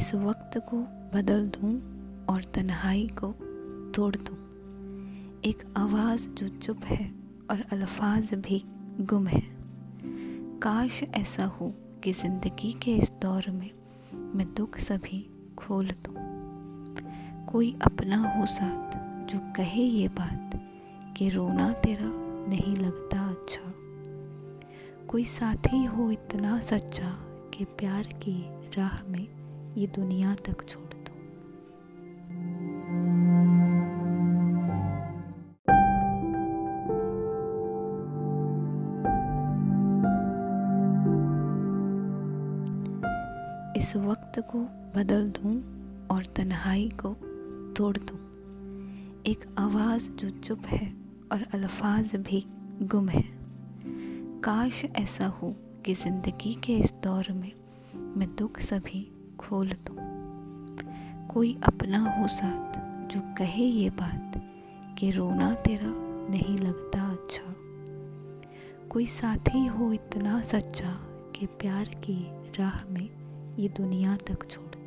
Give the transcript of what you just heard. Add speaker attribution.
Speaker 1: इस वक्त को बदल दूँ और तन्हाई को तोड़ दूँ। एक आवाज़ जो चुप है और अल्फाज भी गुम है। काश ऐसा हो कि ज़िंदगी के इस दौर में मैं दुख सभी खोल दूँ। कोई अपना हो साथ जो कहे ये बात कि रोना तेरा नहीं लगता अच्छा। कोई साथी हो इतना सच्चा कि प्यार की राह में ये दुनिया तक छोड़ दो। इस वक्त को बदल दूँ और तन्हाई को तोड़ दूँ। एक आवाज़ जो चुप है और अल्फाज भी गुम है। काश ऐसा हो कि ज़िंदगी के इस दौर में मैं दुख सभी खोल दूँ। कोई अपना हो साथ जो कहे ये बात कि रोना तेरा नहीं लगता अच्छा। कोई साथी हो इतना सच्चा कि प्यार की राह में ये दुनिया तक छोड़